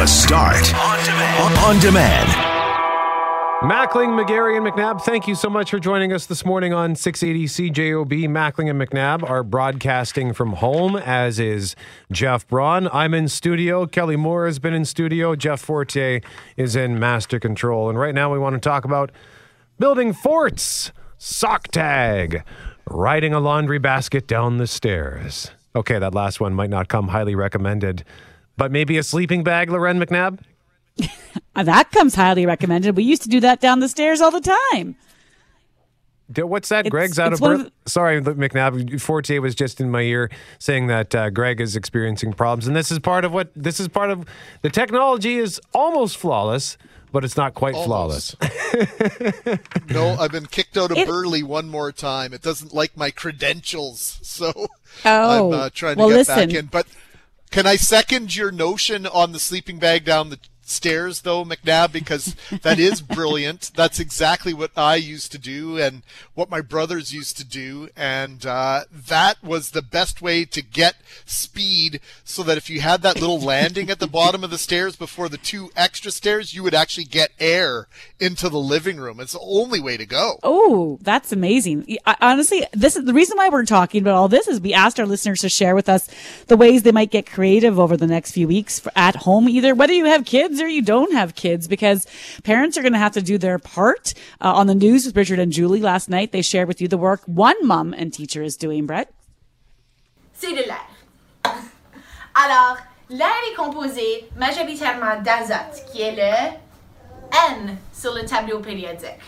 The Start on demand. On demand. Mackling, McGarry, and McNabb, thank you so much for joining us this morning on 680 CJOB. Mackling and McNabb are broadcasting from home, as is Jeff Braun. I'm in studio. Kelly Moore has been in studio. Jeff Forte is in master control. And right now we want to talk about building forts, sock tag, riding a laundry basket down the stairs. Okay, that last one might not come highly recommended, but maybe a sleeping bag, Loren McNabb? that comes highly recommended. We used to do that down the stairs all the time. What's that? It's- Greg's out of birth. of the- Sorry, McNabb. Forte was just in my ear saying that uh, Greg is experiencing problems, and this is part of what this is part of. The technology is almost flawless, but it's not quite flawless. No, I've been kicked out of It- Burley one more time. It doesn't like my credentials, so Oh, I'm uh, trying to well, get listen. back in. But can I second your notion on the sleeping bag down the stairs, though, McNabb? Because that is brilliant. That's exactly what I used to do and what my brothers used to do, and uh, that was the best way to get speed. So that if you had that little landing at the bottom of the stairs before the two extra stairs, you would actually get air into the living room. It's the only way to go. Oh, that's amazing. I, honestly, this is the reason why we're talking about all this is we asked our listeners to share with us the ways they might get creative over the next few weeks for, at home, either whether you have kids or you don't have kids, because parents are going to have to do their part. Uh, on the news with Richard and Julie last night, they shared with you the work one mom and teacher is doing, Brett. l'air. Alors, l'air est composé majoritairement d'azote, qui est le N sur le tableau périodique.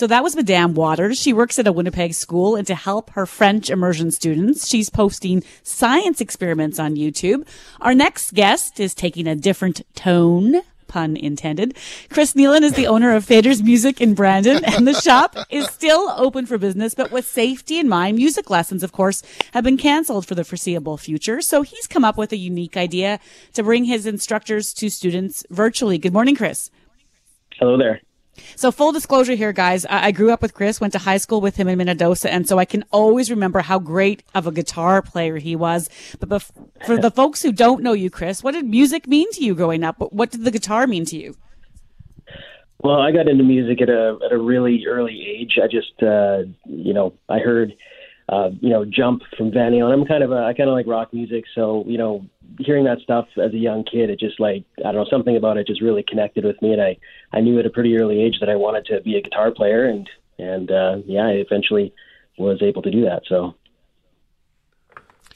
So that was Madame Waters. She works at a Winnipeg school and to help her French immersion students, she's posting science experiments on YouTube. Our next guest is taking a different tone. Pun intended. Chris Nealon is the owner of Faders Music in Brandon, and the shop is still open for business, but with safety in mind, music lessons, of course, have been canceled for the foreseeable future. So he's come up with a unique idea to bring his instructors to students virtually. Good morning, Chris. Hello there. So full disclosure here, guys. I, I grew up with Chris, went to high school with him in Minnedosa, and so I can always remember how great of a guitar player he was. But bef- for the folks who don't know you, Chris, what did music mean to you growing up? What- did the guitar mean to you? Well, I got into music at a at a really early age. I just uh, you know I heard uh, you know Jump from Van Halen. I'm kind of a, I kind of like rock music, so you know hearing that stuff as a young kid, it just like I don't know something about it just really connected with me, and I I knew at a pretty early age that I wanted to be a guitar player, and and uh, yeah, I eventually was able to do that. So.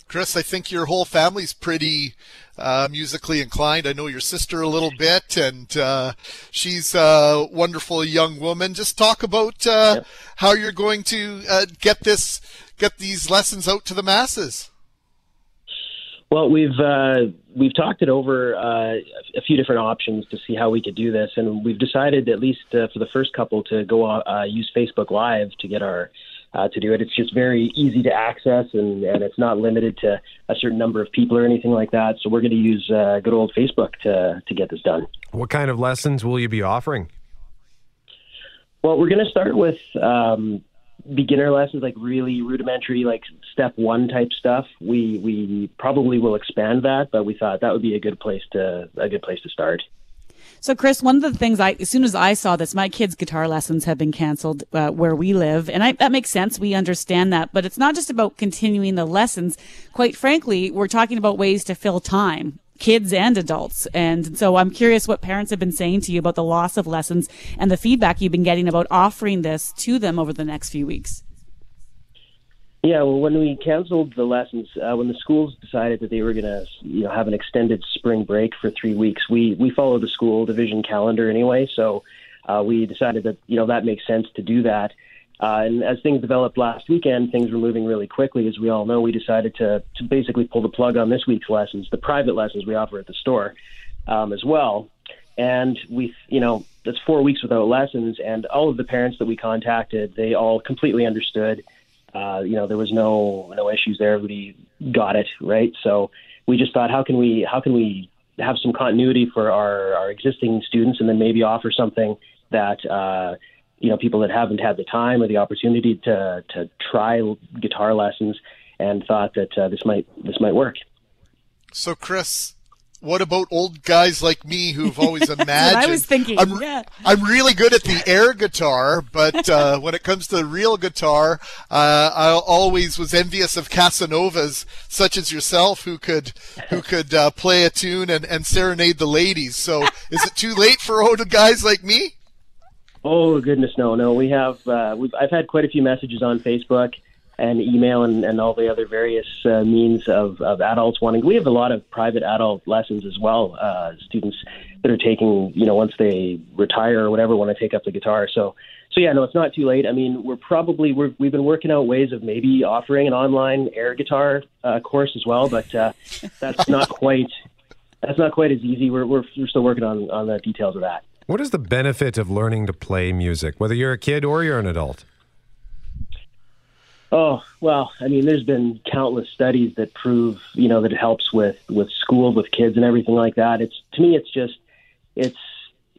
Chris, I think your whole family's pretty uh, musically inclined. I know your sister a little bit, and uh, she's a wonderful young woman. Just talk about uh, Yep. how you're going to uh, get this, get these lessons out to the masses. Well, we've uh, we've talked it over uh, a few different options to see how we could do this, and we've decided at least uh, for the first couple to go uh, use Facebook Live to get our uh, to do it. It's just very easy to access, and, and it's not limited to a certain number of people or anything like that. So we're going to use uh, good old Facebook to to get this done. What kind of lessons will you be offering? Well, we're going to start with um, beginner lessons, like really rudimentary, like step one type stuff. We we probably will expand that, but we thought that would be a good place to a good place to start. So, Chris, one of the things I, as soon as I saw this, my kids' guitar lessons have been canceled uh, where we live, and I, that makes sense. We understand that, but it's not just about continuing the lessons. Quite frankly, we're talking about ways to fill time, kids and adults. And so, I'm curious what parents have been saying to you about the loss of lessons and the feedback you've been getting about offering this to them over the next few weeks. Yeah, well, when we canceled the lessons, uh, when the schools decided that they were going to, you know, have an extended spring break for three weeks, we we follow the school division calendar anyway. So uh, we decided that you know that makes sense to do that. Uh, and as things developed last weekend, things were moving really quickly. As we all know, we decided to to basically pull the plug on this week's lessons, the private lessons we offer at the store, um, as well. And we, you know, that's four weeks without lessons. And all of the parents that we contacted, they all completely understood. Uh, you know, there was no no issues there. Everybody got it right. So we just thought, how can we how can we have some continuity for our our existing students, and then maybe offer something that uh, you know people that haven't had the time or the opportunity to to try guitar lessons, and thought that uh, this might this might work. So, Chris, what about old guys like me who've always imagined? I was thinking, I'm, yeah. I'm really good at the air guitar, but uh, when it comes to the real guitar, uh, I always was envious of Casanovas, such as yourself, who could who could uh, play a tune and, and serenade the ladies. So, is it too late for old guys like me? Oh goodness, no, no. We have uh, we've I've had quite a few messages on Facebook and email and, and all the other various uh, means of, of adults wanting. We have a lot of private adult lessons as well. Uh, students that are taking, you know, once they retire or whatever, want to take up the guitar. So, so yeah, no, it's not too late. I mean, we're probably we're, we've been working out ways of maybe offering an online air guitar uh, course as well, but uh, that's not quite that's not quite as easy. We're, we're we're still working on on the details of that. What is the benefit of learning to play music, whether you're a kid or you're an adult? Oh well, I mean, there's been countless studies that prove, you know, that it helps with with school, with kids, and everything like that. It's to me, it's just, it's.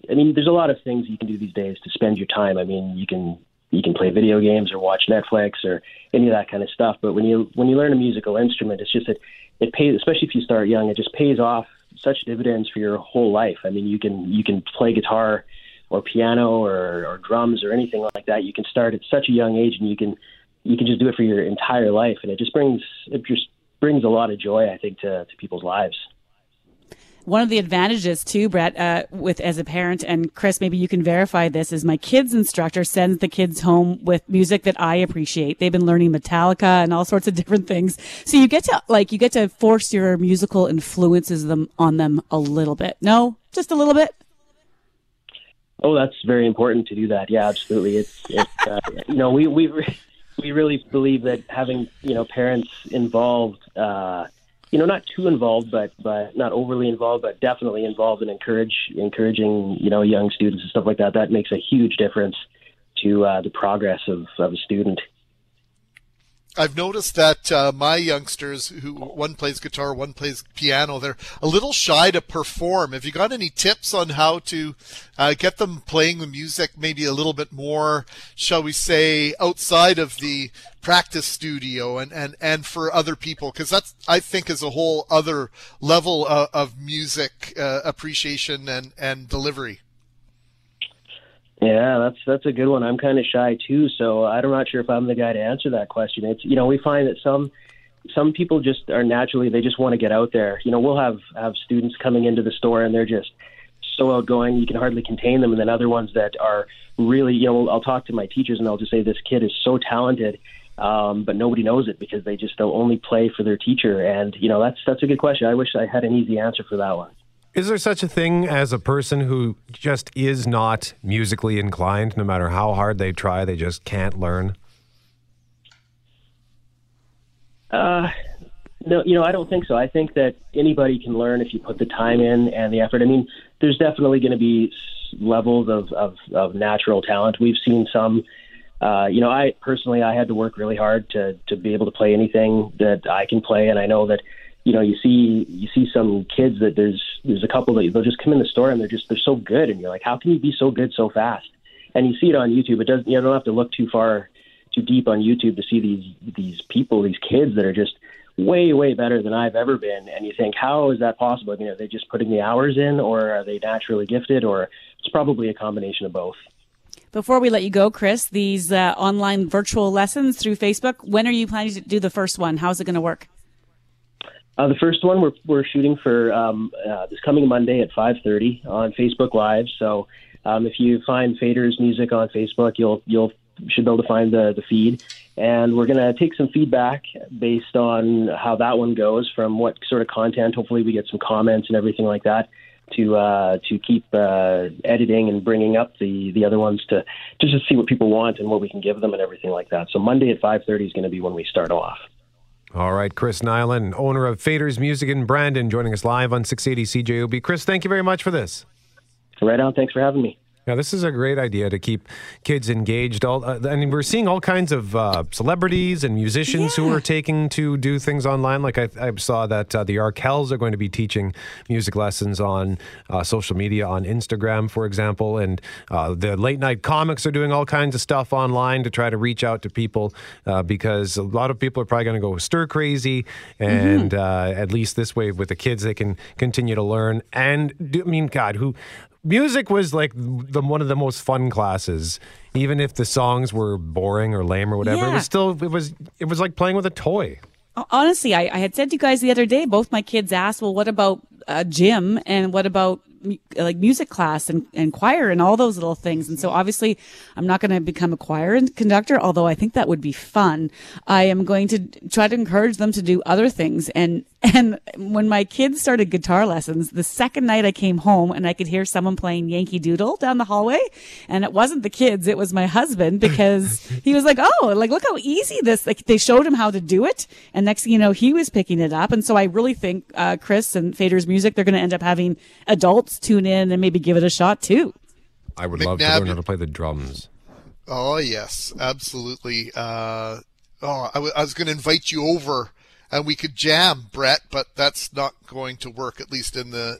I mean, there's a lot of things you can do these days to spend your time. I mean, you can you can play video games or watch Netflix or any of that kind of stuff. But when you when you learn a musical instrument, it's just that it pays, especially if you start young, it just pays off such dividends for your whole life. I mean, you can you can play guitar or piano or, or drums or anything like that. You can start at such a young age, and you can you can just do it for your entire life, and it just brings it just brings a lot of joy, I think, to, to people's lives. One of the advantages too, Brett, uh, with as a parent, and Chris, maybe you can verify this, is my kids instructor sends the kids home with music that I appreciate. They've been learning Metallica and all sorts of different things. So you get to like you get to force your musical influences them on them a little bit. No, just a little bit. Oh, that's very important to do that. Yeah, absolutely. It's, it's uh, you know we we we really believe that having you know parents involved, uh, you know, not too involved, but but not overly involved, but definitely involved and encourage encouraging you know young students and stuff like that. That makes a huge difference to uh, the progress of, of a student. I've noticed that uh, my youngsters, who one plays guitar, one plays piano, they're a little shy to perform. Have you got any tips on how to uh, get them playing the music maybe a little bit more, shall we say, outside of the practice studio and, and, and for other people? Because that's, I think, is a whole other level of, of music uh, appreciation and, and delivery. Yeah, that's that's a good one. I'm kind of shy too, so I'm not sure if I'm the guy to answer that question. It's you know we find that some some people just are naturally they just want to get out there. You know, we'll have have students coming into the store and they're just so outgoing you can hardly contain them, and then other ones that are really you know I'll talk to my teachers and they'll just say this kid is so talented. Um, but nobody knows it because they just they'll only play for their teacher, and you know that's that's a good question. I wish I had an easy answer for that one. Is there such a thing as a person who just is not musically inclined, no matter how hard they try, they just can't learn? Uh, no, you know, I don't think so. I think that anybody can learn if you put the time in and the effort. I mean, there's definitely going to be levels of, of, of natural talent. We've seen some. Uh, you know, I personally, I had to work really hard to to be able to play anything that I can play, and I know that you know, you see you see some kids that there's there's a couple that they'll just come in the store and they're just they're so good, and you're like, how can you be so good so fast? And you see it on YouTube. It doesn't you don't have to look too far too deep on YouTube to see these these people, these kids that are just way way better than I've ever been. And you think, how is that possible? I mean, are they just putting the hours in, or are they naturally gifted, or it's probably a combination of both. Before we let you go, Chris, these uh, online virtual lessons through Facebook, when are you planning to do the first one? How's it going to work? Uh, the first one we're we're shooting for um, uh, this coming Monday at 5:30 on Facebook Live. So um, if you find Faders Music on Facebook, you'll you'll should be able to find the the feed. And we're to take some feedback based on how that one goes from what sort of content. Hopefully, we get some comments and everything like that to uh, to keep uh, editing and bringing up the the other ones to just to see what people want and what we can give them and everything like that. So Monday at 5:30 is going to be when we start off. All right, Chris Nilan, owner of Faders Music in Brandon, joining us live on 680 CJOB. Chris, thank you very much for this. Right on. Thanks for having me. Yeah, this is a great idea to keep kids engaged. All, uh, I mean, we're seeing all kinds of uh, celebrities and musicians who are taking to do things online. Like I, I saw that uh, the Arkells are going to be teaching music lessons on uh, social media, on Instagram, for example, and uh, the late night comics are doing all kinds of stuff online to try to reach out to people uh, because a lot of people are probably going to go stir crazy, and uh, at least this way with the kids they can continue to learn. And do, I mean, God, who music was like the one of the most fun classes even if the songs were boring or lame or whatever it was still it was it was like playing with a toy Honestly, I, I had said to you guys the other day, both my kids asked, well, what about uh, gym and what about like music class and, and choir and all those little things. And so obviously I'm not going to become a choir conductor, although I think that would be fun. I am going to try to encourage them to do other things. And, and when my kids started guitar lessons, the second night I came home and I could hear someone playing Yankee Doodle down the hallway and it wasn't the kids, it was my husband because he was like, Oh, like look how easy this, like they showed him how to do it. And next thing you know, he was picking it up. And so I really think, uh, Chris and Fader's music, they're going to end up having adults tune in and maybe give it a shot too. i would love to learn how to play the drums Oh yes, absolutely. Uh, oh, I, w- I was going to invite you over and we could jam, Brett, but that's not going to work at least in the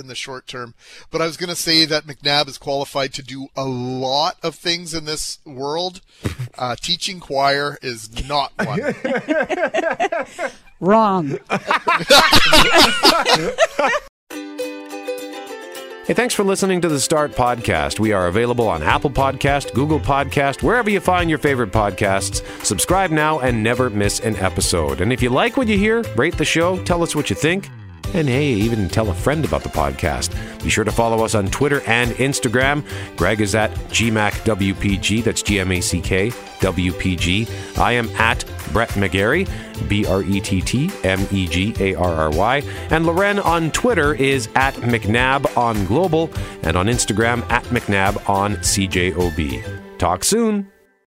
in the short term. But I was going to say that McNabb is qualified to do a lot of things in this world. Uh, teaching choir is not one. Wrong. Hey, thanks for listening to the Start Podcast. We are available on Apple Podcast, Google Podcast, wherever you find your favorite podcasts. Subscribe now and never miss an episode. And if you like what you hear, rate the show, tell us what you think. And hey, even tell a friend about the podcast. Be sure to follow us on Twitter and Instagram. Greg is at GMACWPG, that's G M A C K WPG. I am at Brett McGarry, B R E T T M E G A R R Y. And Loren on Twitter is at McNabb on Global and on Instagram at McNabb on CJOB. Talk soon.